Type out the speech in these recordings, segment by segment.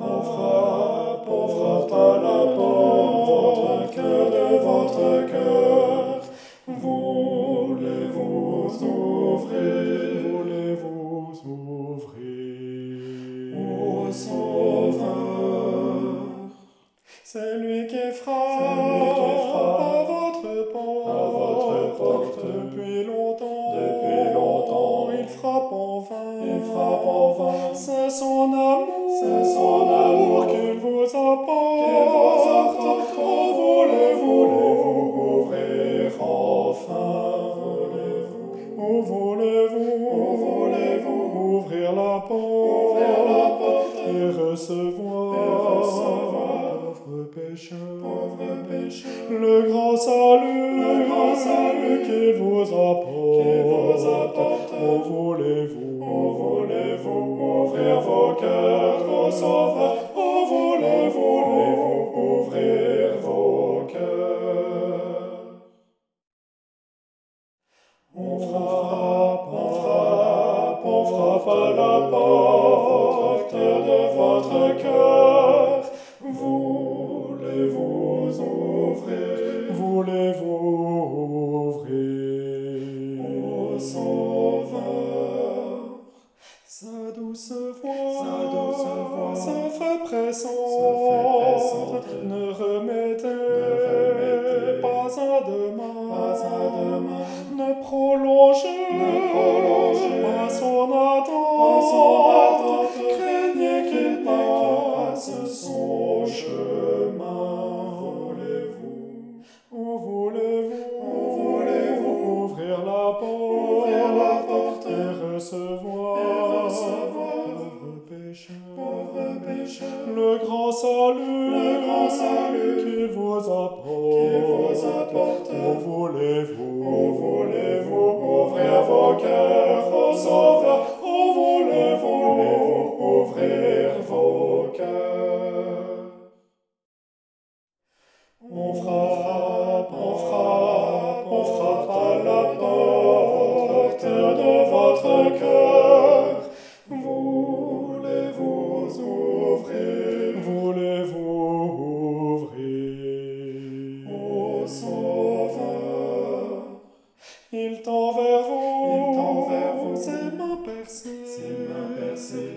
on frappe à la porte de votre cœur. Voulez-vous ouvrir, voulez-vous ouvrir au Sauveur? C'est lui qui frappe, à votre porte, depuis longtemps, depuis longtemps, il frappe en vain, il frappe en vain. C'est son amour, c'est son amour qu'il vous apporte. Oh, voulez-vous, voulez-vous ouvrir enfin, voulez-vous, pauvre pécheur, pauvre pécheur, le grand salut, le grand salut qu'il vous apporte, qu'il vous apporte. Oh, voulez-vous, oh, voulez-vous ouvrir vos cœurs au Sauveur? Oh, voulez-vous, voulez-vous ouvrir vos cœurs? On frappe, on frappe, on frappe à la porte pressante, ne remettez pas à demain, ne prolongez, pas son attente, craignez qu'il passe son chemin. Voulez-vous, oh voulez-vous, oh voulez-vous ouvrir la porte, ouvrir la porte et recevoir, pauvre pécheur, le grand salut, le grand salut qu'il vous apporte, qu'il vous apporte. Voulez-vous, oh voulez-vous? Ouvrir vos cœurs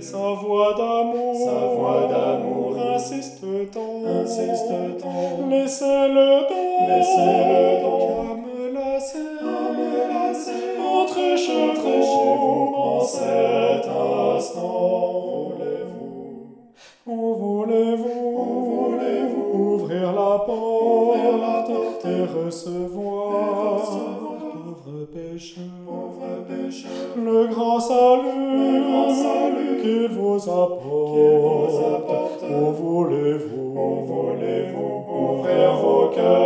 sa voix d'amour, sa voix d'amour. Insiste tant, insiste tant. Laissez-le donc, laissez-le donc, à me lasser, me lasser, entre chez vous. En cet instant. Voulez-vous, oh voulez-vous, oh voulez-vous ouvrir la porte, ouvrir la porte et recevoir, pauvre pécheur, pauvre pécheur, le grand salut, le grand salut qu'il vous apporte, qu'il vous apporte. Oh voulez-vous, oh voulez-vous? Ouvrir vos cœurs?